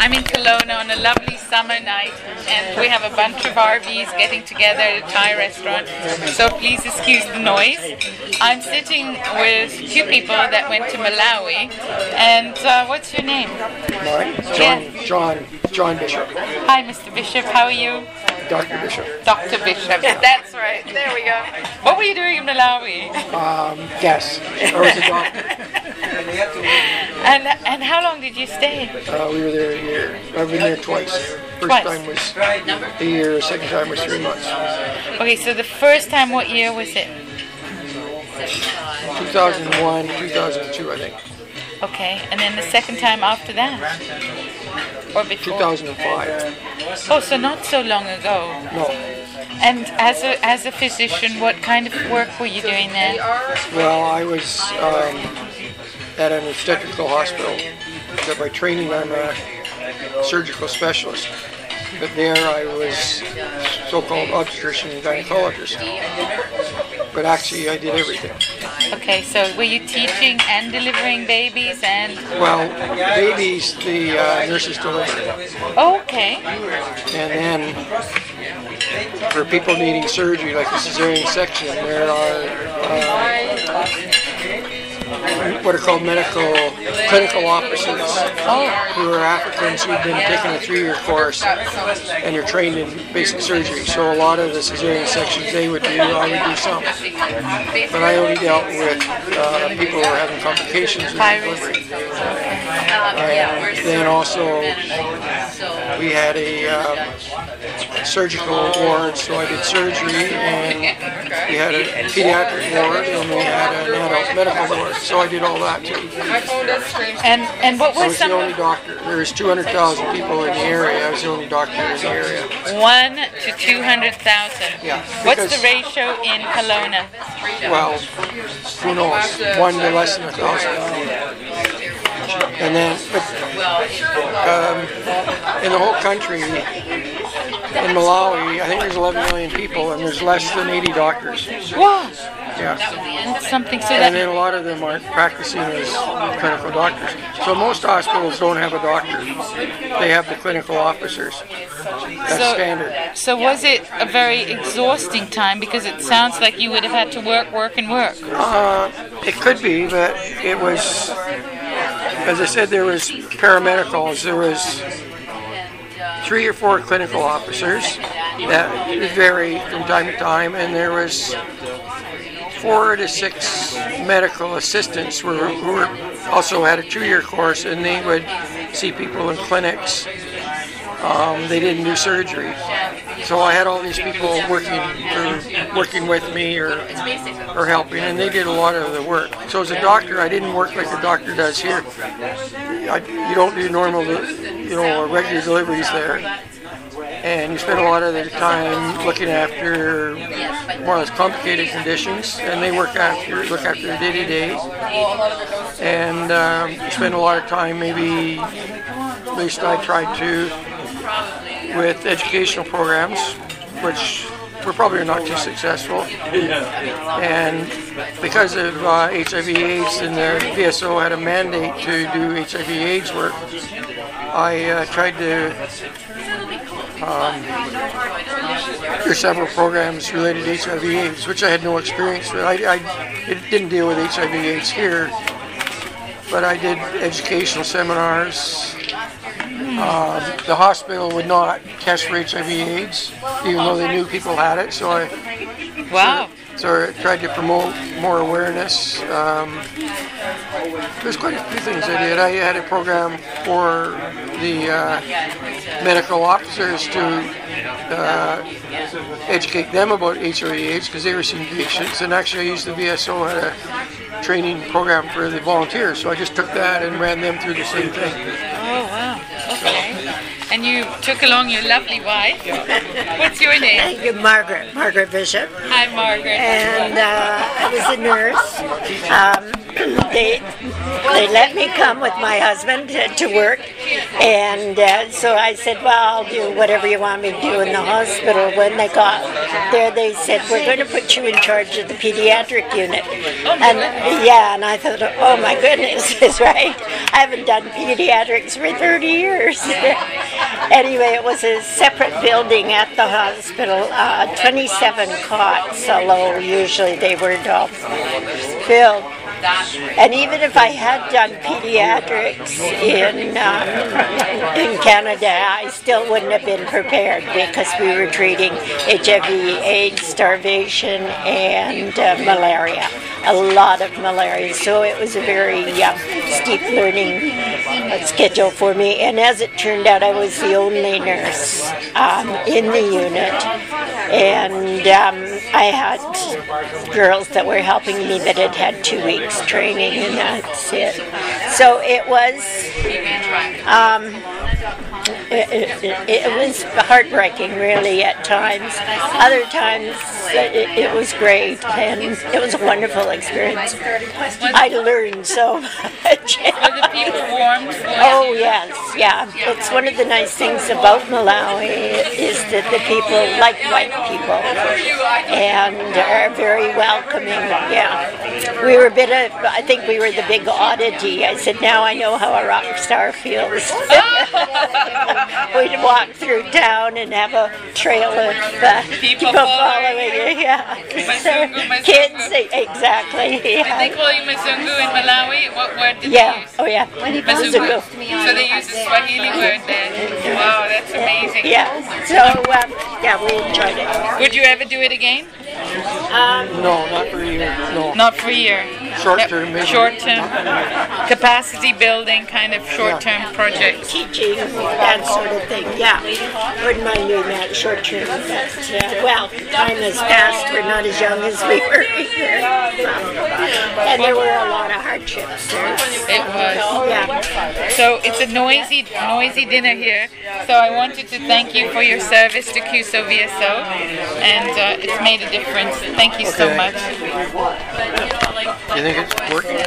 I'm in Kelowna on a lovely summer night, and we have a bunch of RVs getting together at a Thai restaurant. So please excuse the noise. I'm sitting with two people that went to Malawi. And uh, what's your name? Mine? John, John, John Bishop, Hi, Mr. Bishop. How are you? Dr. Bishop. Dr. Bishop. That's right. There we go. What were you doing in Malawi? Um, yes, I was a doctor. And how long did you stay? Uh, we were there a year. I've been there twice. First Twice. time was a year, second time was three months. Okay, so the first time, what year was it? 2001, 2002, I think. Okay, and then the second time after that? Or before? 2005. Oh, so not so long ago. No. And as a as a physician, what kind of work were you doing there? Well, I was um, at an obstetrical hospital. So by training, I'm a surgical specialist. But there I was so-called obstetrician and gynecologist. But actually, I did everything. Okay, so were you teaching and delivering babies and? Well, babies, the uh, nurses deliver. Okay. And then for people needing surgery, like a cesarean section, there are uh, what are called medical clinical officers who are Africans who've been taking a three-year course and are trained in basic surgery. So a lot of the cesarean sections they would do, I would do some. But I only dealt with uh, people who were having complications with delivery. And then also we had a uh, surgical ward, so I did surgery, and we had a pediatric ward, and we had an adult medical ward, so I did all that too. And and what I were was the some only doctor. There's 200,000 people in the area. I was the only doctor in the area. one to two hundred thousand? Yeah, What's because- the ratio in Kelowna? Well, who knows? One to less than a thousand. And then, but um, in the whole country, in Malawi, I think there's 11 million people, and there's less than 80 doctors. Wow, Yeah. something so And then a lot of them aren't practicing as clinical doctors. So most hospitals don't have a doctor. They have the clinical officers. That's So- standard. So was it a very exhausting time because it sounds like you would have had to work, work, and work. Uh, it could be, but it was, as I said, there was paramedicals. There was three or four clinical officers that vary from time to time, and there was four to six medical assistants who were, who were also had a two-year course, and they would see people in clinics. Um, they didn't do surgery, so I had all these people working or working with me or or helping, and they did a lot of the work. So as a doctor, I didn't work like the doctor does here. I, you don't do normal, you know, regular deliveries there, and you spend a lot of the time looking after more or less complicated conditions, and they work after look after the day to day, and um, spend a lot of time maybe. At least I tried to with educational programs, which were probably not too successful. And because of uh, HIV/AIDS, and the VSO had a mandate to do HIV/AIDS work, I uh, tried to. Um, there's several programs related to HIV/AIDS, which I had no experience with. I, I it didn't deal with HIV/AIDS here, but I did educational seminars. Um, the hospital would not test for HIV/AIDS, even though they knew people had it. So I, Wow. so I tried to promote more awareness. Um, there's quite a few things I did. I had a program for the uh, medical officers to uh, educate them about HIV/AIDS because they were seeing patients. And actually, I used the VSO had a training program for the volunteers, so I just took that and ran them through the same thing. Oh wow. Okay. And you took along your lovely wife. What's your name? Thank you, Margaret. Margaret Bishop. Hi, Margaret. And uh, I was a nurse. Um, they, they let me come with my husband to, work, and uh, so I said, "Well, I'll do whatever you want me to do in the hospital." When they got there, they said, "We're going to put you in charge of the pediatric unit," and yeah, and I thought, "Oh my goodness, is right. I haven't done pediatrics for 30 years." anyway, it was a separate building at the hospital, uh, 27 cots, although usually they weren't all filled. And even if I had done pediatrics in um, in Canada, I still wouldn't have been prepared because we were treating HIV, AIDS, starvation, and uh, malaria. A lot of malaria. So it was a very uh, steep learning schedule for me. And as it turned out, I was the only nurse um, in the unit, and um, I had girls that were helping me that had had two weeks training, and that's it. So it was. Um, it, it, it, was heartbreaking, really, at times. Other times, it, it, was great, and it was a wonderful experience. I learned so much. Were the people warmed Oh, yes, yeah. It's one of the nice things about Malawi is that the people like white people and are very welcoming. Yeah. We were a bit of, I think we were the big oddity. I said, now I know how a rock star feels. We'd walk through town and have a trail of uh, People people following you. Yeah. Mazungu, Mazungu. Kids, exactly. Did they call you Mazungu in Malawi? What word did Yeah. they use? Oh, yeah. Mazungu. So they use the Swahili word there. Wow, that's amazing. Yeah. So, um, yeah, we enjoyed it. Would you ever do it again? No, not for you. No. Not for a year. Short term, maybe. Short term. Capacity building kind of short term project teaching, that sort of thing. Yeah, wouldn't mind doing that short term. But uh, well, time has passed. We're not as young as we were either, and there were a lot of hardships there. It was. So it's a noisy, noisy dinner here. So I wanted to thank you for your service to CUSO VSO, and uh, it's made a difference. Thank you so much. You think it's working?